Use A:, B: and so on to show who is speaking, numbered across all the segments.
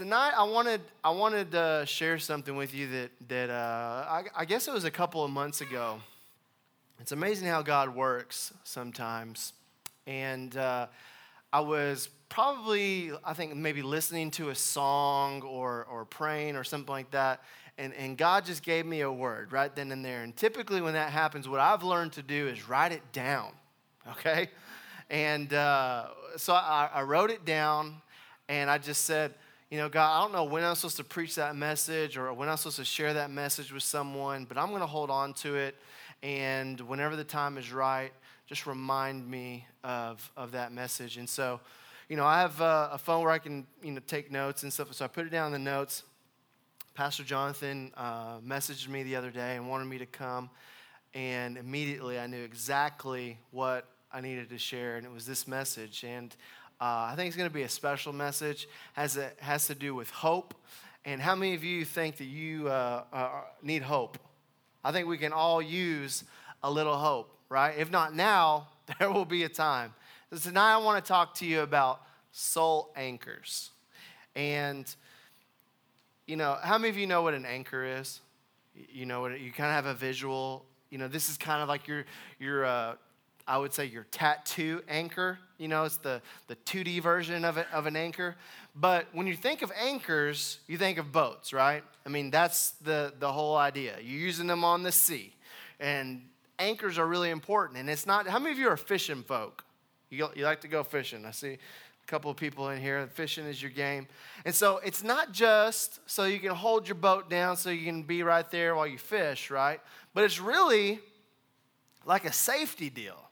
A: tonight I wanted I wanted to share something with you that that uh, I, I guess it was a couple of months ago. It's amazing how God works sometimes, and uh, I was probably I think maybe listening to a song or or praying or something like that, and and God just gave me a word right then and there. And typically when that happens, what I've learned to do is write it down, okay, and uh, so I, I wrote it down, and I just said you know, God, I don't know when I'm supposed to preach that message or when I'm supposed to share that message with someone, but I'm going to hold on to it. And whenever the time is right, just remind me of, of that message. And so, you know, I have a, a phone where I can, you know, take notes and stuff. So I put it down in the notes. Pastor Jonathan uh, messaged me the other day and wanted me to come. And immediately I knew exactly what I needed to share, and it was this message. And uh, I think it's going to be a special message. Has has to do with hope. And how many of you think that you uh, uh, need hope? I think we can all use a little hope, right? If not now, there will be a time. So tonight, I want to talk to you about soul anchors. And you know, how many of you know what an anchor is? You know, what you kind of have a visual. You know, this is kind of like your your uh, I would say your tattoo anchor. You know, it's the, the 2D version of, it, of an anchor. But when you think of anchors, you think of boats, right? I mean, that's the, the whole idea. You're using them on the sea. And anchors are really important. And it's not, how many of you are fishing folk? You, you like to go fishing. I see a couple of people in here. Fishing is your game. And so it's not just so you can hold your boat down so you can be right there while you fish, right? But it's really like a safety deal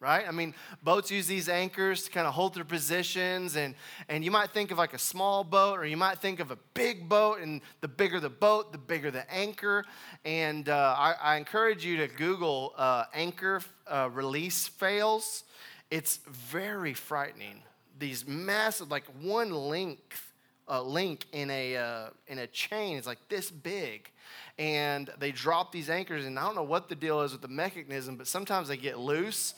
A: right? I mean, boats use these anchors to kind of hold their positions, and, and you might think of like a small boat, or you might think of a big boat, and the bigger the boat, the bigger the anchor. And uh, I, I, encourage you to Google uh, anchor uh, release fails. It's very frightening. These massive, like one length. Uh, link in a uh, in a chain is like this big, and they drop these anchors. And I don't know what the deal is with the mechanism, but sometimes they get loose,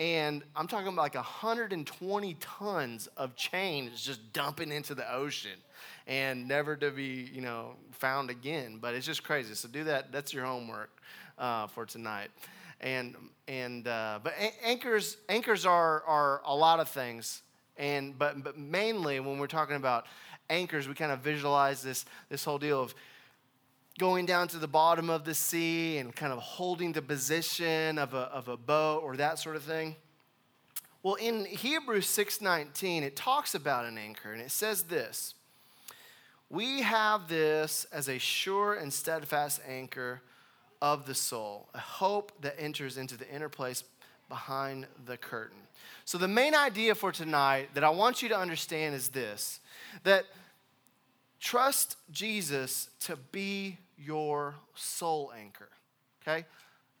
A: and I'm talking about like 120 tons of chain is just dumping into the ocean and never to be, you know, found again. But it's just crazy. So do that. That's your homework uh, for tonight. And and uh, but anchors anchors are are a lot of things. And but but mainly when we're talking about anchors, we kind of visualize this this whole deal of going down to the bottom of the sea and kind of holding the position of a, of a boat or that sort of thing. Well, in Hebrews 6:19, it talks about an anchor, and it says this: We have this as a sure and steadfast anchor of the soul, a hope that enters into the inner place behind the curtain. So, the main idea for tonight that I want you to understand is this that trust Jesus to be your soul anchor. Okay?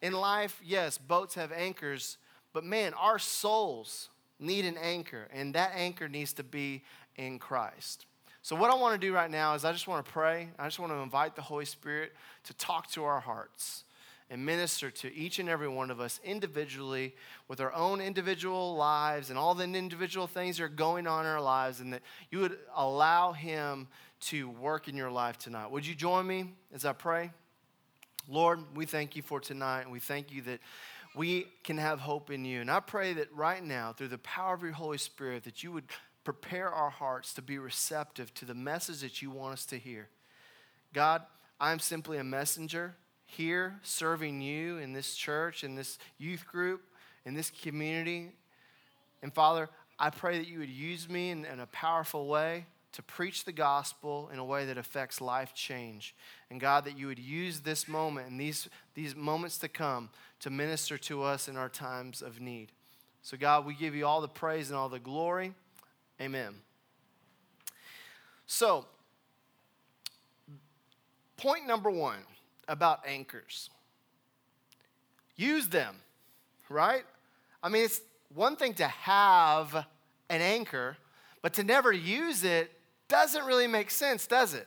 A: In life, yes, boats have anchors, but man, our souls need an anchor, and that anchor needs to be in Christ. So, what I want to do right now is I just want to pray. I just want to invite the Holy Spirit to talk to our hearts and minister to each and every one of us individually with our own individual lives and all the individual things that are going on in our lives, and that you would allow Him to work in your life tonight. Would you join me as I pray? Lord, we thank you for tonight, and we thank you that we can have hope in you. And I pray that right now, through the power of your Holy Spirit, that you would prepare our hearts to be receptive to the message that you want us to hear. God, I'm simply a messenger here serving you in this church, in this youth group, in this community. And Father, I pray that you would use me in, in a powerful way to preach the gospel in a way that affects life change. And God, that you would use this moment and these, these moments to come to minister to us in our times of need. So, God, we give you all the praise and all the glory. Amen. So, point number one about anchors use them, right? I mean, it's one thing to have an anchor, but to never use it doesn't really make sense, does it?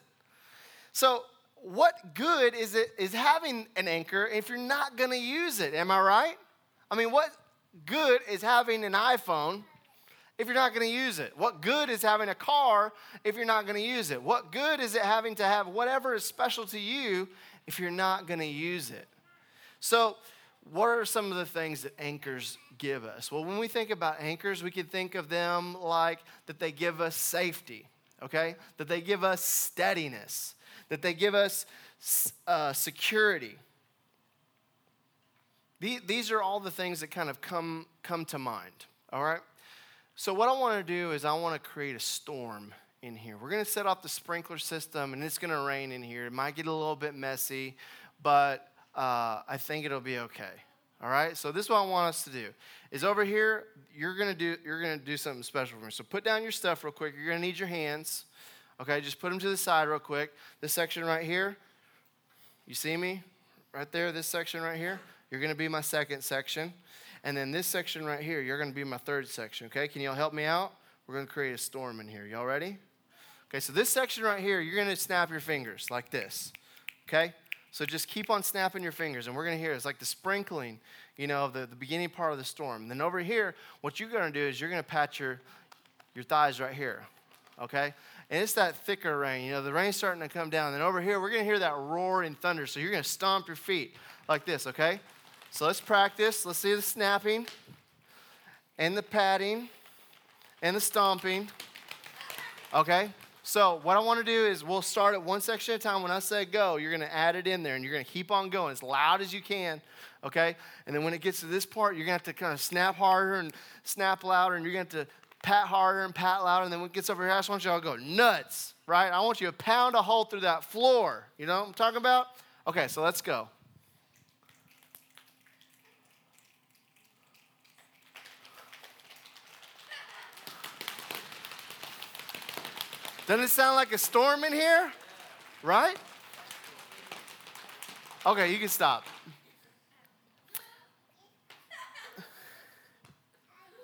A: So, what good is it is having an anchor if you're not going to use it? Am I right? I mean, what good is having an iPhone if you're not going to use it? What good is having a car if you're not going to use it? What good is it having to have whatever is special to you if you're not going to use it? So, what are some of the things that anchors give us? Well, when we think about anchors, we can think of them like that they give us safety, okay? That they give us steadiness, that they give us uh, security. These are all the things that kind of come, come to mind, all right? So, what I want to do is, I want to create a storm in here. We're going to set off the sprinkler system, and it's going to rain in here. It might get a little bit messy, but uh, I think it'll be okay. All right. So this is what I want us to do. Is over here. You're gonna do. You're gonna do something special for me. So put down your stuff real quick. You're gonna need your hands. Okay. Just put them to the side real quick. This section right here. You see me? Right there. This section right here. You're gonna be my second section, and then this section right here. You're gonna be my third section. Okay. Can y'all help me out? We're gonna create a storm in here. Y'all ready? Okay. So this section right here. You're gonna snap your fingers like this. Okay. So just keep on snapping your fingers, and we're going to hear it's like the sprinkling, you know, of the, the beginning part of the storm. And then over here, what you're going to do is you're going to pat your, your thighs right here, okay? And it's that thicker rain. You know, the rain's starting to come down. And then over here, we're going to hear that roaring thunder. So you're going to stomp your feet like this, okay? So let's practice. Let's see the snapping and the patting and the stomping, okay? So, what I want to do is we'll start at one section at a time. When I say go, you're going to add it in there and you're going to keep on going as loud as you can, okay? And then when it gets to this part, you're going to have to kind of snap harder and snap louder, and you're going to have to pat harder and pat louder. And then when it gets over here, I just want you all to go nuts, right? I want you to pound a hole through that floor. You know what I'm talking about? Okay, so let's go. Doesn't it sound like a storm in here? Right? Okay, you can stop.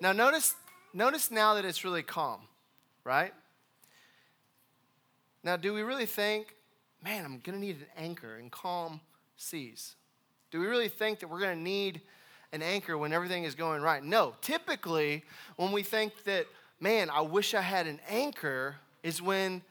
A: Now notice notice now that it's really calm, right? Now, do we really think, man, I'm going to need an anchor in calm seas? Do we really think that we're going to need an anchor when everything is going right? No. Typically, when we think that, man, I wish I had an anchor, is when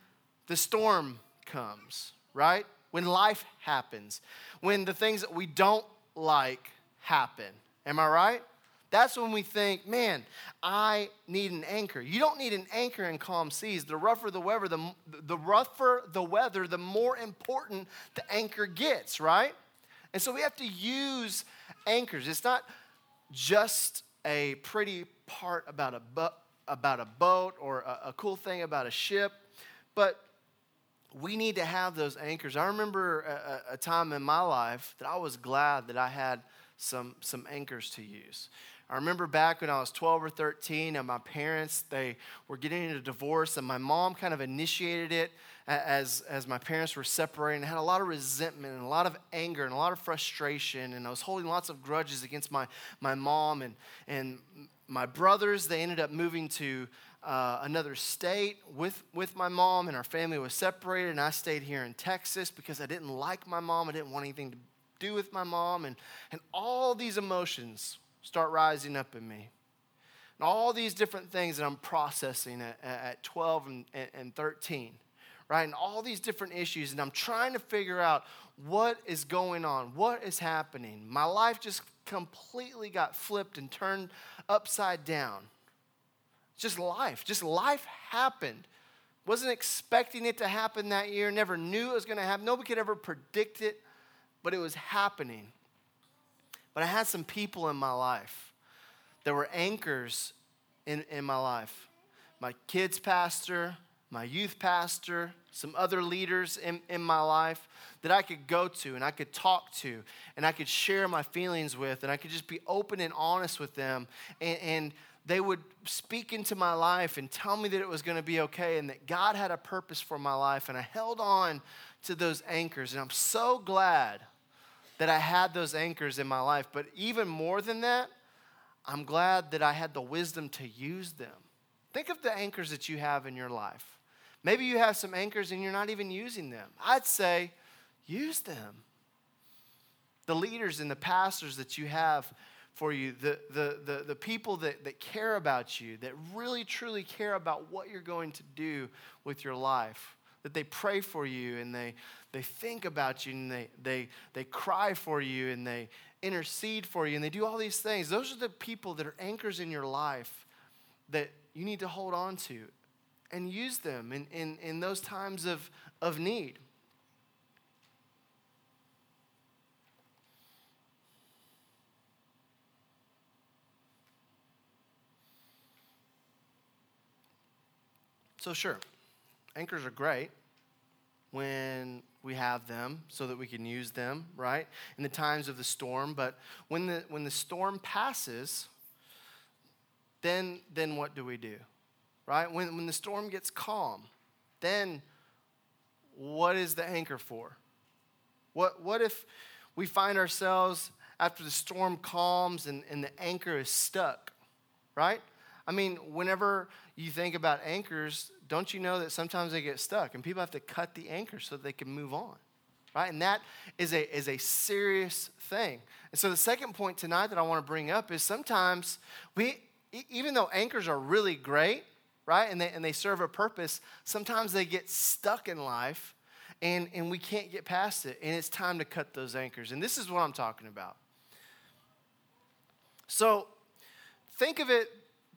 A: the storm comes, right? When life happens, when the things that we don't like happen. Am I right? That's when we think, man, I need an anchor. You don't need an anchor in calm seas. The rougher the weather, the, the rougher the weather, the more important the anchor gets, right? And so we have to use anchors. It's not just a pretty part about a, bu- about a boat or a, a cool thing about a ship, but we need to have those anchors. I remember a, a, time in my life that I was glad that I had some, some anchors to use. I remember back when I was 12 or 13, and my parents they were getting a divorce, and my mom kind of initiated it as, as my parents were separating. I had a lot of resentment and a lot of anger and a lot of frustration, and I was holding lots of grudges against my, my mom and, and my brothers. They ended up moving to uh, another state with, with my mom, and our family was separated. And I stayed here in Texas because I didn't like my mom. I didn't want anything to do with my mom. And, and all these emotions start rising up in me. And all these different things that I'm processing at, at 12 and, and 13, right? And all these different issues. And I'm trying to figure out what is going on, what is happening. My life just completely got flipped and turned upside down. Just life. Just life happened. Wasn't expecting it to happen that year, never knew it was going to happen. Nobody could ever predict it, but it was happening. But I had some people in my life that were anchors in, in my life. My kids' pastor, my youth pastor, some other leaders in, in my life that I could go to and I could talk to and I could share my feelings with and I could just be open and honest with them. And, and they would speak into my life and tell me that it was going to be okay and that God had a purpose for my life. And I held on to those anchors. And I'm so glad that I had those anchors in my life. But even more than that, I'm glad that I had the wisdom to use them. Think of the anchors that you have in your life. Maybe you have some anchors and you're not even using them. I'd say use them. The leaders and the pastors that you have for you, the, the, the, the people that, that care about you, that really truly care about what you're going to do with your life, that they pray for you and they, they think about you and they, they, they cry for you and they intercede for you and they do all these things. Those are the people that are anchors in your life that you need to hold on to and use them in, in, in those times of, of need. So, sure, anchors are great when we have them so that we can use them, right? In the times of the storm. But when the, when the storm passes, then, then what do we do? Right? When, when the storm gets calm, then what is the anchor for? What, what if we find ourselves after the storm calms and, and the anchor is stuck, right? I mean, whenever you think about anchors, don't you know that sometimes they get stuck and people have to cut the anchor so they can move on? Right? And that is a, is a serious thing. And so the second point tonight that I want to bring up is sometimes we, even though anchors are really great, right, and they, and they serve a purpose, sometimes they get stuck in life and, and we can't get past it. And it's time to cut those anchors. And this is what I'm talking about. So think of it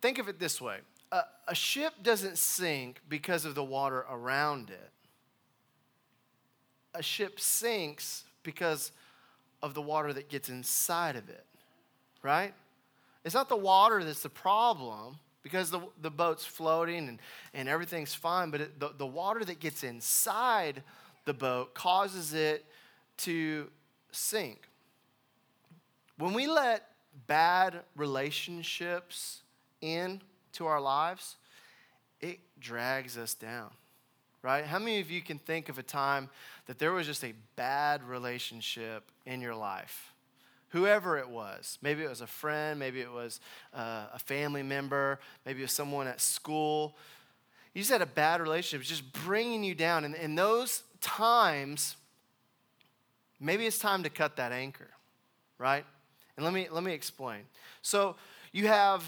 A: think of it this way a, a ship doesn't sink because of the water around it, a ship sinks because of the water that gets inside of it, right? It's not the water that's the problem because the, the boat's floating and, and everything's fine, but it, the, the water that gets inside the boat causes it to sink. When we let bad relationships into our lives, it drags us down, right? How many of you can think of a time that there was just a bad relationship in your life? Whoever it was, maybe it was a friend, maybe it was uh, a family member, maybe it was someone at school. You just had a bad relationship, just bringing you down. And in those times, maybe it's time to cut that anchor, right? And let me let me explain. So you have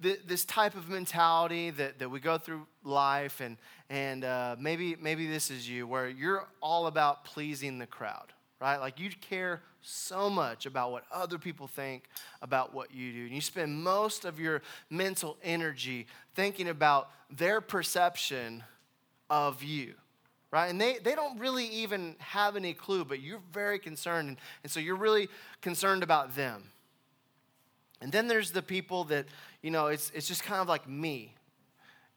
A: this type of mentality that, that we go through life, and, and uh, maybe, maybe this is you, where you're all about pleasing the crowd, right? Like you care so much about what other people think about what you do. And you spend most of your mental energy thinking about their perception of you, right? And they, they don't really even have any clue, but you're very concerned. And, and so you're really concerned about them. And then there's the people that, you know, it's, it's just kind of like me.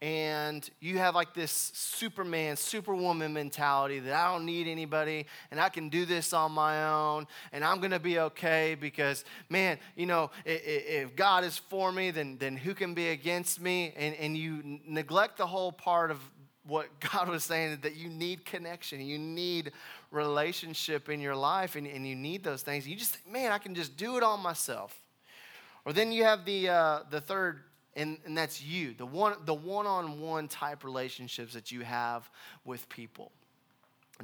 A: And you have like this Superman, Superwoman mentality that I don't need anybody and I can do this on my own and I'm gonna be okay because, man, you know, if God is for me, then, then who can be against me? And, and you neglect the whole part of what God was saying that you need connection, you need relationship in your life, and, and you need those things. You just think, man, I can just do it all myself. Or then you have the, uh, the third, and, and that's you, the one, the one-on-one type relationships that you have with people.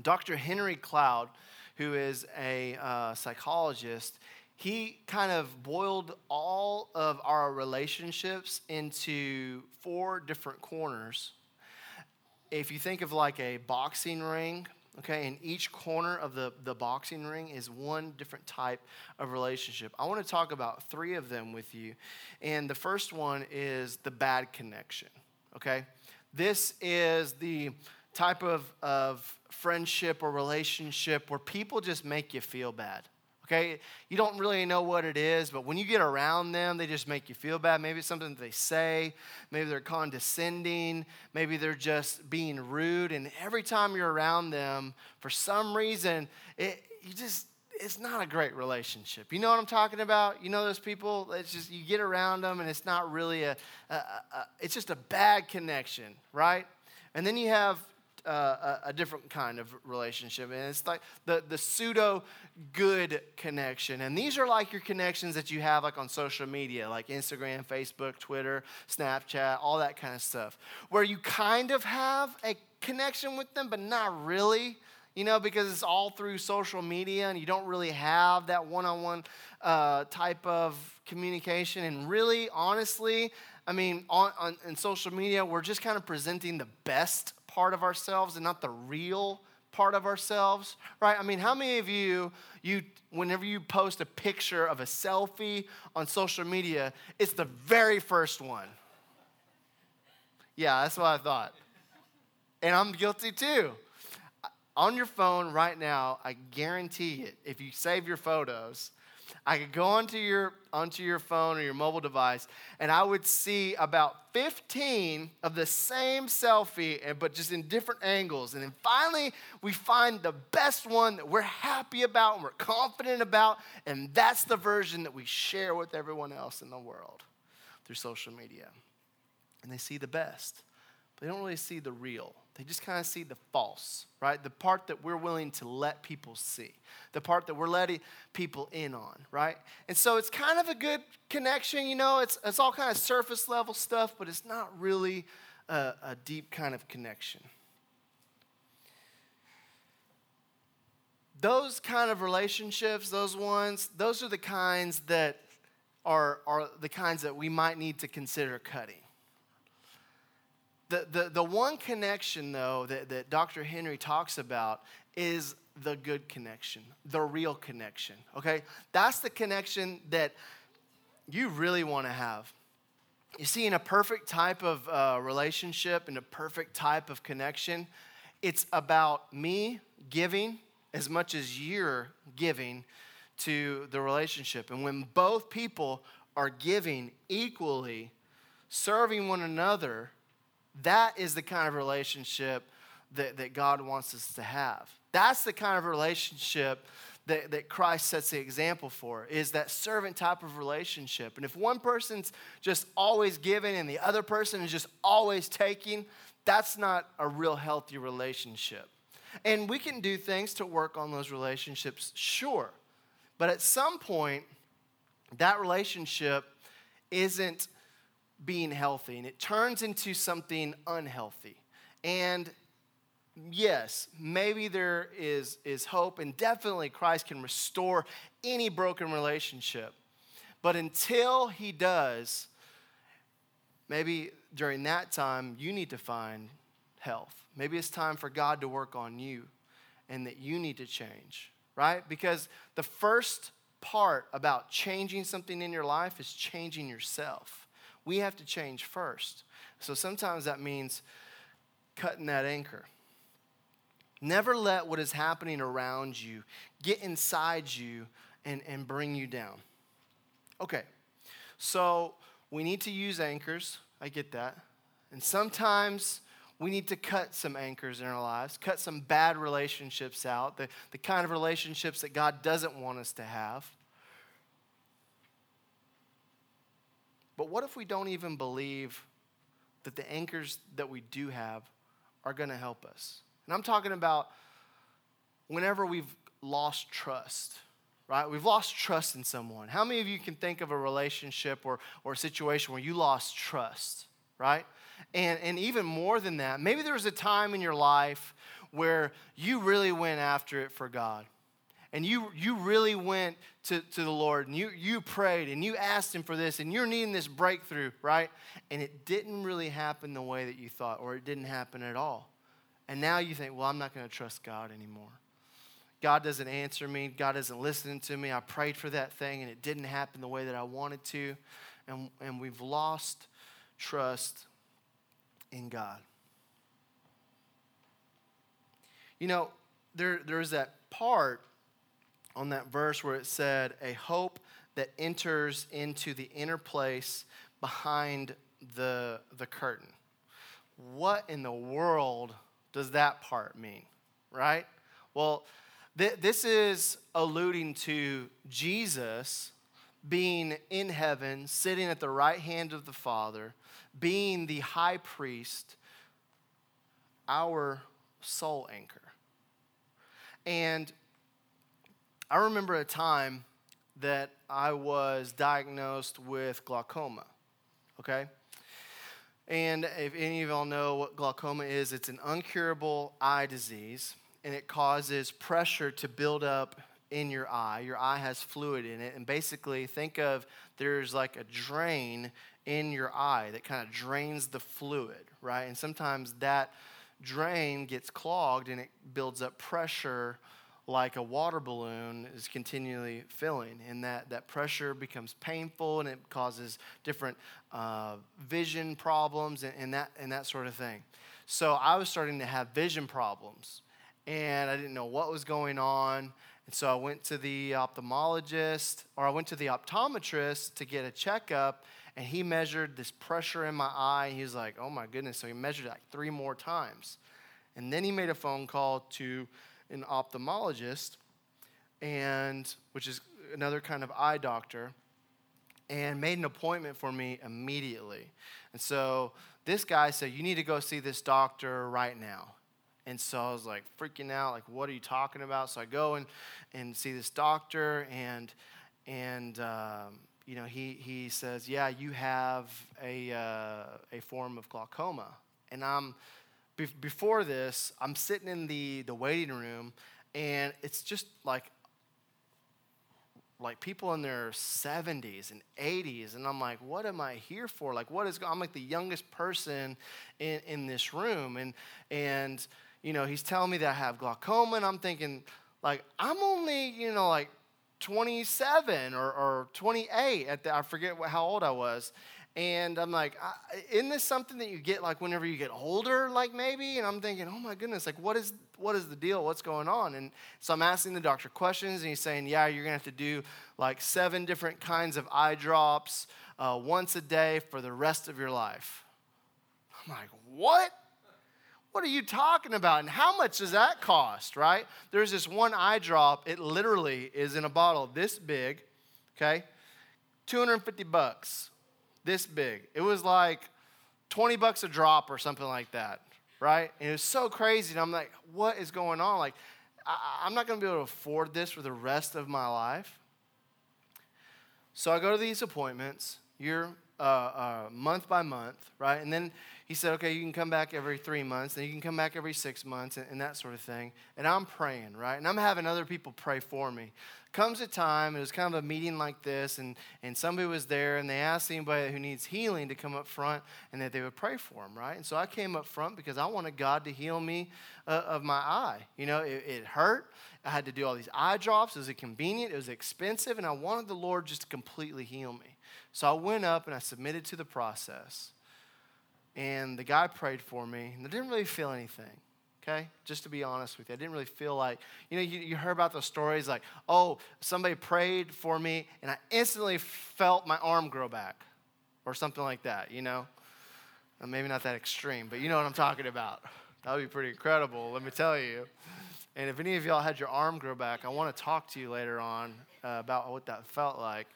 A: Dr. Henry Cloud, who is a uh, psychologist, he kind of boiled all of our relationships into four different corners. If you think of like a boxing ring, Okay, and each corner of the, the boxing ring is one different type of relationship. I want to talk about three of them with you. And the first one is the bad connection. Okay, this is the type of, of friendship or relationship where people just make you feel bad okay? You don't really know what it is, but when you get around them, they just make you feel bad. Maybe it's something they say, maybe they're condescending, maybe they're just being rude. And every time you're around them, for some reason, it, you just, it's not a great relationship. You know what I'm talking about? You know those people? It's just, you get around them and it's not really a, a, a it's just a bad connection, right? And then you have uh, a, a, different kind of relationship. And it's like the, the pseudo good connection. And these are like your connections that you have like on social media, like Instagram, Facebook, Twitter, Snapchat, all that kind of stuff, where you kind of have a connection with them, but not really. you know, because it's all through social media and you don't really have that one on one type of communication. And really, honestly, I mean, on, on in social media, we're just kind of presenting the best part of ourselves and not the real part of ourselves, right? I mean, how many of you, you whenever you post a picture of a selfie on social media, it's the very first one? Yeah, that's what I thought. And I'm guilty too. On your phone right now, I guarantee it, if you save your photos, I could go onto your onto your phone or your mobile device, and I would see about 15 of the same selfie, but just in different angles. And then finally, we find the best one that we're happy about and we're confident about, and that's the version that we share with everyone else in the world through social media. And they see the best, but they don't really see the real. They just kind of see the false, right? The part that we're willing to let people see, the part that we're letting people in on, right? And so it's kind of a good connection, you know, it's, it's all kind of surface level stuff, but it's not really a, a deep kind of connection. Those kind of relationships, those ones, those are the kinds that are, are the kinds that we might need to consider cutting the, the, the one connection, though, that, that Dr. Henry talks about is the good connection, the real connection, okay? That's the connection that you really want to have. You see, in a perfect type of uh, relationship, in a perfect type of connection, it's about me giving as much as you're giving to the relationship. And when both people are giving equally, serving one another, that is the kind of relationship that, that God wants us to have. That's the kind of relationship that, that Christ sets the example for, is that servant type of relationship. And if one person's just always giving and the other person is just always taking, that's not a real healthy relationship. And we can do things to work on those relationships, sure. But at some point, that relationship isn't being healthy and it turns into something unhealthy. And yes, maybe there is, is hope, and definitely Christ can restore any broken relationship. But until he does, maybe during that time, you need to find health. Maybe it's time for God to work on you and that you need to change, right? Because the first part about changing something in your life is changing yourself we have to change first. So sometimes that means cutting that anchor. Never let what is happening around you get inside you and, and bring you down. Okay, so we need to use anchors. I get that. And sometimes we need to cut some anchors in our lives, cut some bad relationships out, the, the kind of relationships that God doesn't want us to have. But what if we don't even believe that the anchors that we do have are going to help us? And I'm talking about whenever we've lost trust, right? We've lost trust in someone. How many of you can think of a relationship or, or a situation where you lost trust, right? And, and even more than that, maybe there was a time in your life where you really went after it for God and you, you really went to, to the Lord and you, you prayed and you asked Him for this and you're needing this breakthrough, right? And it didn't really happen the way that you thought, or it didn't happen at all. And now you think, well, I'm not going to trust God anymore. God doesn't answer me. God isn't listening to me. I prayed for that thing and it didn't happen the way that I wanted to. And, and we've lost trust in God. You know, there, there's that part on that verse where it said, a hope that enters into the inner place behind the, the curtain. What in the world does that part mean, right? Well, th- this is alluding to Jesus being in heaven, sitting at the right hand of the Father, being the high priest, our soul anchor. And I remember a time that I was diagnosed with glaucoma, okay? And if any of y'all know what glaucoma is, it's an uncurable eye disease. and it causes pressure to build up in your eye. Your eye has fluid in it. And basically, think of there's like a drain in your eye that kind of drains the fluid, right? And sometimes that drain gets clogged and it builds up pressure like a water balloon is continually filling. And that, that pressure becomes painful and it causes different uh, vision problems and, and, that, and that sort of thing. So I was starting to have vision problems and I didn't know what was going on. And so I went to the ophthalmologist, or I went to the optometrist to get a checkup, and he measured this pressure in my eye. He was like, oh my goodness. So he measured it like three more times. And then he made a phone call to an ophthalmologist, and which is another kind of eye doctor, and made an appointment for me immediately. And so this guy said, You need to go see this doctor right now. And so I was like freaking out, like, what are you talking about? So I go and, and see this doctor, and, and um, you know, he, he says, yeah, you have a, uh, a form of glaucoma. And I'm, be- before this, I'm sitting in the, the waiting room, and it's just like like people in their 70s and 80s and i'm like what am i here for like what is i'm like the youngest person in, in this room and and you know, he's telling me that I have glaucoma, and I'm thinking, like, I'm only, you know, like 27 or, or 28 at the, I forget how old I was. And I'm like, isn't this something that you get like whenever you get older, like maybe? And I'm thinking, oh my goodness, like what is what is the deal? What's going on? And so I'm asking the doctor questions, and he's saying, yeah, you're gonna have to do like seven different kinds of eye drops uh, once a day for the rest of your life. I'm like, what? What are you talking about? And how much does that cost, right? There's this one eye drop. It literally is in a bottle this big, okay? 250 bucks, this big. It was like 20 bucks a drop or something like that, right? And it was so crazy. And I'm like, what is going on? Like, I, am not going to be able to afford this for the rest of my life. So I go to these appointments year, uh, uh, month by month, right? And then he said, okay, you can come back every three months, then you can come back every six months, and, and, that sort of thing. And I'm praying, right? And I'm having other people pray for me. Comes a time, it was kind of a meeting like this, and, and somebody was there, and they asked anybody who needs healing to come up front and that they would pray for them, right? And so I came up front because I wanted God to heal me uh, of my eye. You know, it, it hurt. I had to do all these eye drops. It was inconvenient, it was expensive, and I wanted the Lord just to completely heal me. So I went up and I submitted to the process and the guy prayed for me, and I didn't really feel anything. Okay, just to be honest with you, I didn't really feel like, you know, you, you heard about those stories like, oh, somebody prayed for me, and I instantly felt my arm grow back, or something like that, you know? maybe not that extreme, but you know what I'm talking about. That would be pretty incredible, let me tell you. And if any of y'all had your arm grow back, I want to talk to you later on uh, about what that felt like.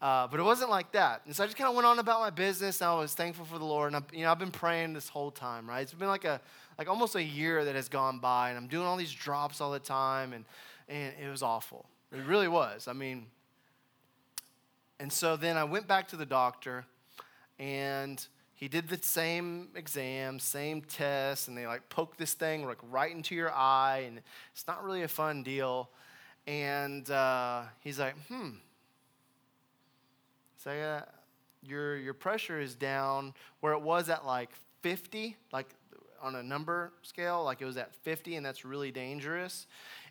A: Uh, but it wasn't like that. And so I just kind of went on about my business. And I was thankful for the Lord. And I, you know, I've been praying this whole time, right? It's been like a like almost a year that has gone by, and I'm doing all these drops all the time, and and it was awful. It really was. I mean, and so then I went back to the doctor, and he did the same exam, same test, and they like poke this thing like right into your eye, and it's not really a fun deal. And uh, he's like, hmm so uh, your, your pressure is down where it was at like 50, like on a number scale, like it was at 50, and that's really dangerous.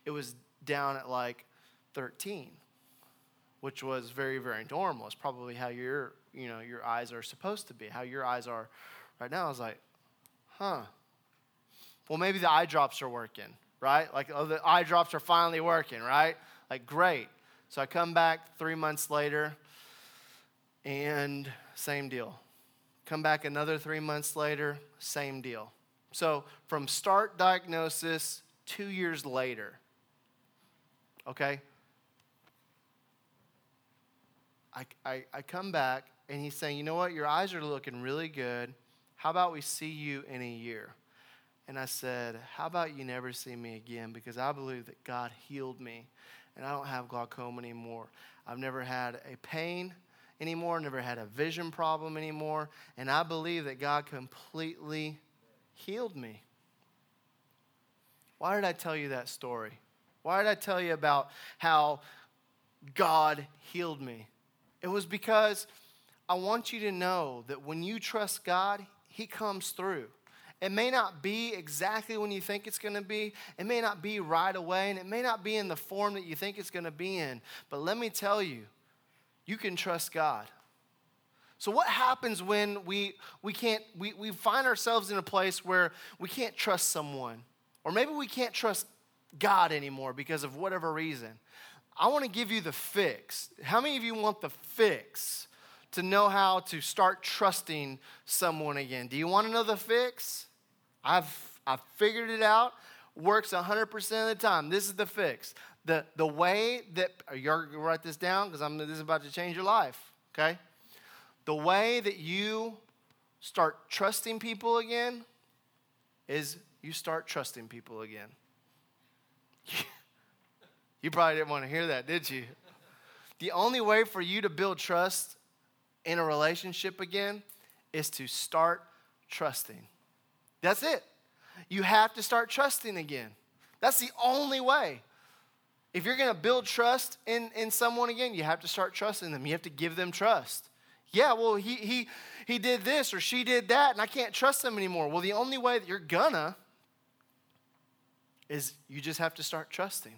A: It was down at like 13, which was very, very normal. It's probably how your, you know, your eyes are supposed to be, how your eyes are right now. I was like, huh. Well, maybe the eye drops are working, right? Like, oh, the eye drops are finally working, right? Like, great. So I come back three months later and same deal. Come back another three months later, same deal. So from start diagnosis, two years later, okay? I, I, I come back and he's saying, you know what, your eyes are looking really good. How about we see you in a year? And I said, How about you never see me again? Because I believe that God healed me and I don't have glaucoma anymore. I've never had a pain anymore, never had a vision problem anymore. And I believe that God completely healed me. Why did I tell you that story? Why did I tell you about how God healed me? It was because I want you to know that when you trust God, He comes through. It may not be exactly when you think it's going to be. It may not be right away, and it may not be in the form that you think it's going to be in. But let me tell you, you can trust God. So what happens when we we can't we, we find ourselves in a place where we can't trust someone? Or maybe we can't trust God anymore because of whatever reason. I want to give you the fix. How many of you want the fix to know how to start trusting someone again? Do you want to know the fix? I've, I've figured it out. Works 100% of the time. This is the fix. The, the way that, you're going to write this down because this is about to change your life, okay? The way that you start trusting people again is you start trusting people again. you probably didn't want to hear that, did you? The only way for you to build trust in a relationship again is to start trusting. That's it. You have to start trusting again. That's the only way. If you're going to build trust in, in someone again, you have to start trusting them. You have to give them trust. Yeah, well, he, he, he did this or she did that, and I can't trust them anymore. Well, the only way that you're gonna is you just have to start trusting.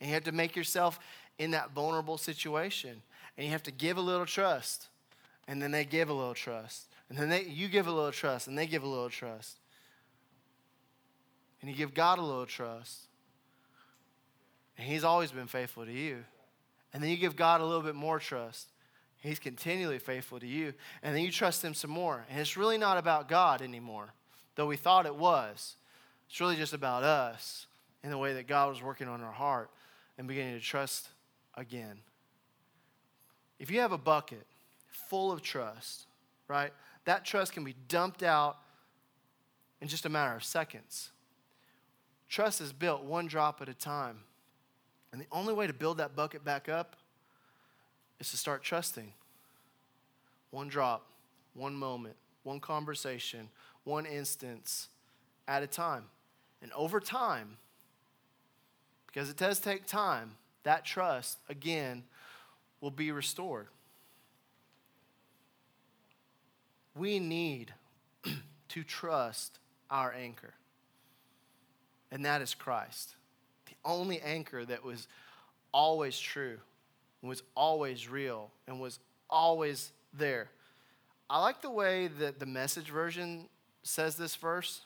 A: And you have to make yourself in that vulnerable situation. And you have to give a little trust. And then they give a little trust. And then they, you give a little trust, and they give a little trust. And you give God a little trust. And He's always been faithful to you. And then you give God a little bit more trust. He's continually faithful to you. And then you trust Him some more. And it's really not about God anymore, though we thought it was. It's really just about us and the way that God was working on our heart and beginning to trust again. If you have a bucket full of trust, right, that trust can be dumped out in just a matter of seconds. Trust is built one drop at a time. And the only way to build that bucket back up is to start trusting. One drop, one moment, one conversation, one instance at a time. And over time, because it does take time, that trust, again, will be restored. We need to trust our anchor, and that is Christ. The only anchor that was always true, was always real, and was always there. I like the way that the message version says this verse.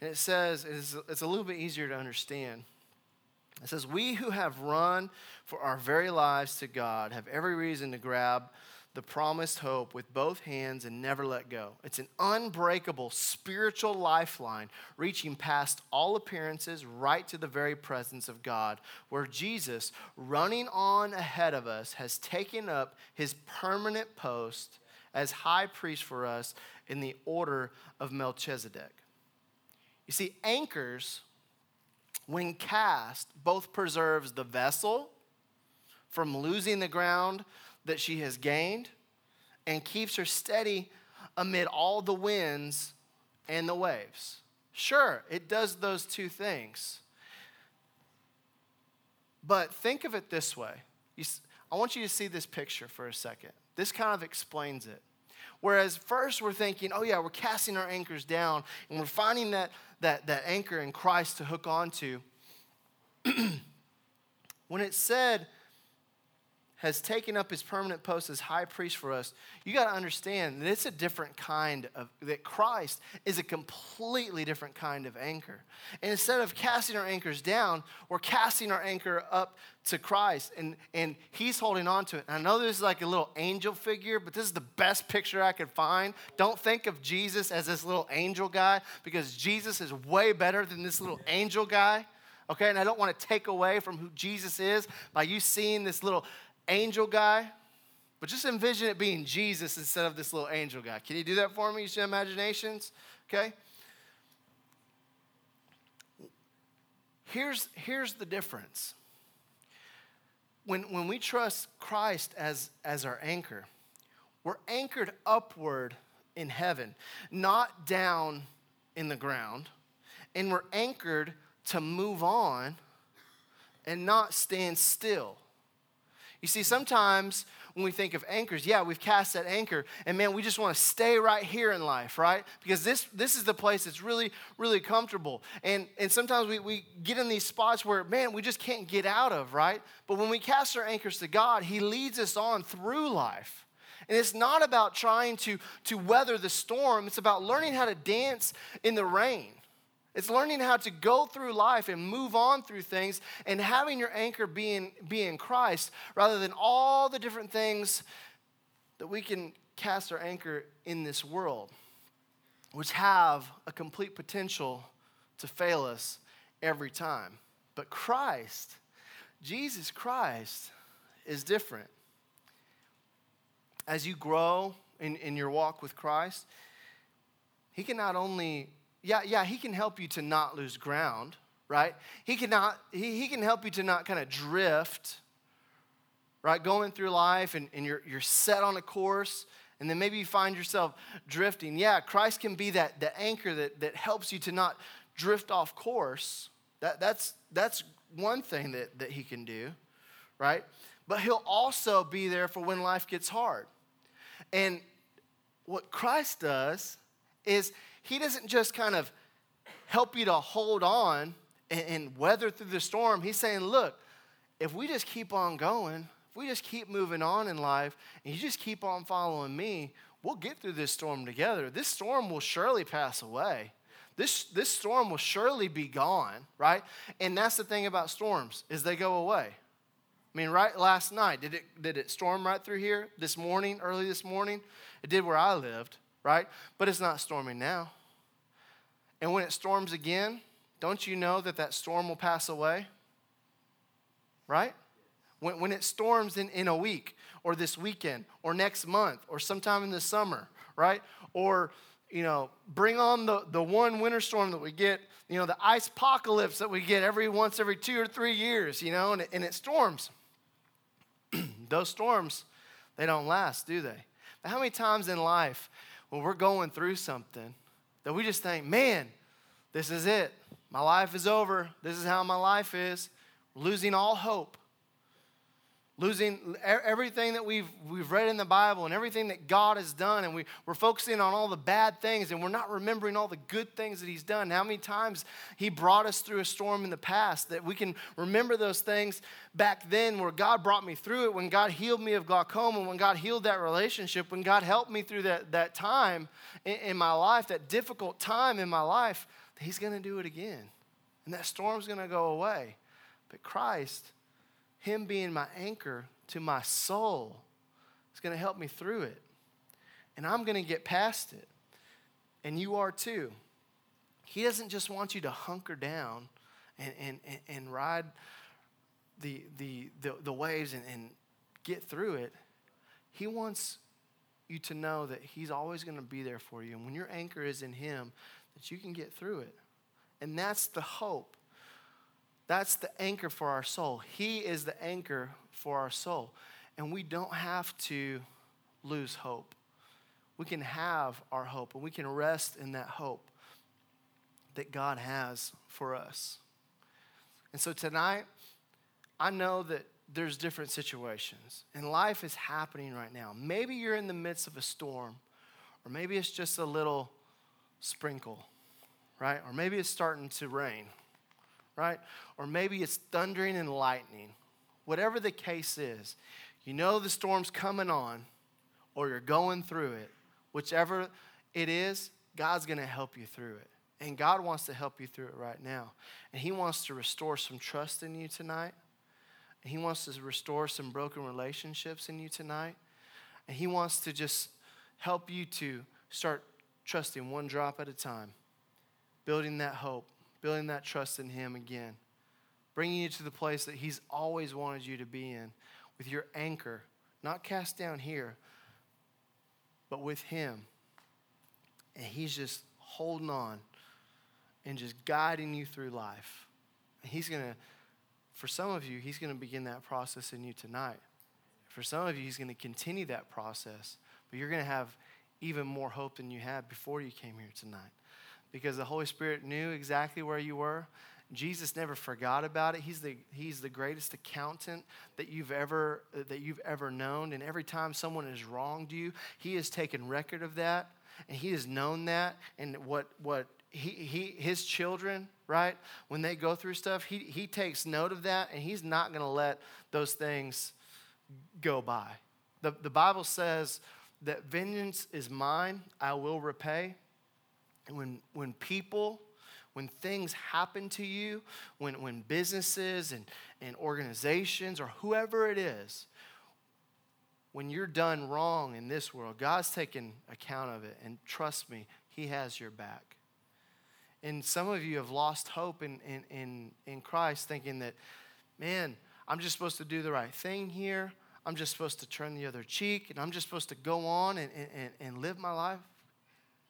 A: And it says, it's, it's a little bit easier to understand. It says, We who have run for our very lives to God have every reason to grab the promised hope with both hands and never let go. It's an unbreakable spiritual lifeline reaching past all appearances right to the very presence of God, where Jesus, running on ahead of us, has taken up his permanent post as high priest for us in the order of Melchizedek. You see, anchors, when cast, both preserves the vessel from losing the ground that she has gained and keeps her steady amid all the winds and the waves. Sure, it does those two things. But think of it this way. I want you to see this picture for a second. This kind of explains it. Whereas first we're thinking, oh yeah, we're casting our anchors down and we're finding that, that, that anchor in Christ to hook onto. when it said, has taken up his permanent post as high priest for us, you got to understand that it's a different kind of, that Christ is a completely different kind of anchor. And instead of casting our anchors down, we're casting our anchor up to Christ, and, and he's holding on to it. And I know this is like a little angel figure, but this is the best picture I could find. Don't think of Jesus as this little angel guy, because Jesus is way better than this little angel guy okay? And I don't want to take away from who Jesus is by you seeing this little angel guy, but just envision it being Jesus instead of this little angel guy. Can you do that for me? You see imaginations? Okay? Here's, here's the difference. When, when we trust Christ as, as our anchor, we're anchored upward in heaven, not down in the ground, and we're anchored to move on and not stand still. You see, sometimes when we think of anchors, yeah, we've cast that anchor, and man, we just want to stay right here in life, right? Because this this is the place that's really, really comfortable. And and sometimes we, we get in these spots where, man, we just can't get out of, right? But when we cast our anchors to God, He leads us on through life. And it's not about trying to, to weather the storm, it's about learning how to dance in the rain. It's learning how to go through life and move on through things and having your anchor be in, be in Christ rather than all the different things that we can cast our anchor in this world, which have a complete potential to fail us every time. But Christ, Jesus Christ, is different. As you grow in, in your walk with Christ, He can not only yeah, yeah, he can help you to not lose ground, right? He can, not, he, he can help you to not kind of drift, right? Going through life and, and you're, you're set on a course, and then maybe you find yourself drifting. Yeah, Christ can be that, that anchor that, that helps you to not drift off course. That, that's, that's one thing that, that he can do, right? But he'll also be there for when life gets hard. And what Christ does is he doesn't just kind of help you to hold on and, and weather through the storm. He's saying, look, if we just keep on going, if we just keep moving on in life, and you just keep on following me, we'll get through this storm together. This storm will surely pass away. This, this storm will surely be gone, right? And that's the thing about storms, is they go away. I mean, right last night, did it, did it storm right through here this morning, early this morning? It did where I lived right? But it's not storming now. And when it storms again, don't you know that that storm will pass away? Right? When, when it storms in, in a week, or this weekend, or next month, or sometime in the summer, right? Or, you know, bring on the, the one winter storm that we get, you know, the ice apocalypse that we get every once every two or three years, you know, and it, and it storms. Those storms, they don't last, do they? But how many times in life when we're going through something that we just think, man, this is it. My life is over. This is how my life is. Losing all hope losing everything that we've, we've read in the Bible and everything that God has done, and we, we're focusing on all the bad things and we're not remembering all the good things that He's done. How many times He brought us through a storm in the past that we can remember those things back then where God brought me through it, when God healed me of glaucoma, when God healed that relationship, when God helped me through that, that time in, in my life, that difficult time in my life, He's going to do it again. And that storm's going to go away. But Christ, him being my anchor to my soul is going to help me through it. And I'm going to get past it. And you are too. He doesn't just want you to hunker down and, and, and ride the, the, the, the waves and, and get through it. He wants you to know that He's always going to be there for you. And when your anchor is in Him, that you can get through it. And that's the hope that's the anchor for our soul. He is the anchor for our soul. And we don't have to lose hope. We can have our hope and we can rest in that hope that God has for us. And so tonight, I know that there's different situations and life is happening right now. Maybe you're in the midst of a storm, or maybe it's just a little sprinkle, right? Or maybe it's starting to rain right? Or maybe it's thundering and lightning. Whatever the case is, you know the storm's coming on or you're going through it. Whichever it is, God's going to help you through it. And God wants to help you through it right now. And He wants to restore some trust in you tonight. And He wants to restore some broken relationships in you tonight. And He wants to just help you to start trusting one drop at a time, building that hope building that trust in Him again, bringing you to the place that He's always wanted you to be in, with your anchor, not cast down here, but with Him. And He's just holding on and just guiding you through life. And He's going to, for some of you, He's going to begin that process in you tonight. For some of you, He's going to continue that process, but you're going to have even more hope than you had before you came here tonight because the Holy Spirit knew exactly where you were, Jesus never forgot about it. He's the, he's the greatest accountant that you've ever that you've ever known. And every time someone has wronged you, he has taken record of that and he has known that. And what what he, he his children, right, when they go through stuff, he, he takes note of that and he's not gonna let those things go by. The, the Bible says that vengeance is mine, I will repay. When, when people, when things happen to you, when, when businesses and, and organizations or whoever it is, when you're done wrong in this world, God's taking account of it. And trust me, He has your back. And some of you have lost hope in, in, in, in Christ, thinking that, man, I'm just supposed to do the right thing here. I'm just supposed to turn the other cheek and I'm just supposed to go on and, and, and live my life.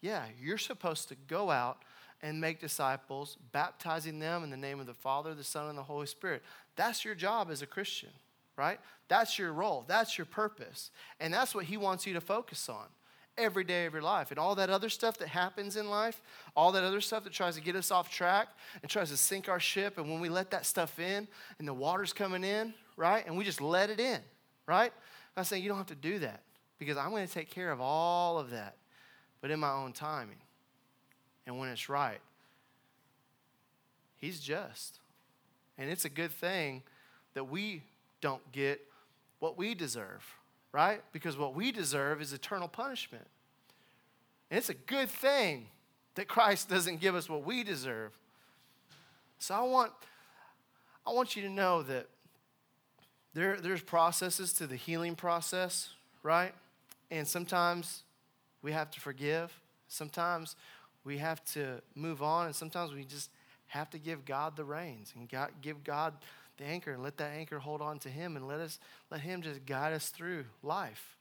A: Yeah, you're supposed to go out and make disciples, baptizing them in the name of the Father, the Son, and the Holy Spirit. That's your job as a Christian, right? That's your role. That's your purpose. And that's what He wants you to focus on every day of your life. And all that other stuff that happens in life, all that other stuff that tries to get us off track and tries to sink our ship, and when we let that stuff in and the water's coming in, right? And we just let it in, right? I'm saying you don't have to do that because I'm going to take care of all of that, but in my own timing and when it's right. He's just. And it's a good thing that we don't get what we deserve, right? Because what we deserve is eternal punishment. And it's a good thing that Christ doesn't give us what we deserve. So I want, I want you to know that there, there's processes to the healing process, right? And sometimes we have to forgive. Sometimes we have to move on. And sometimes we just have to give God the reins and God, give God the anchor and let that anchor hold on to Him and let us let Him just guide us through life.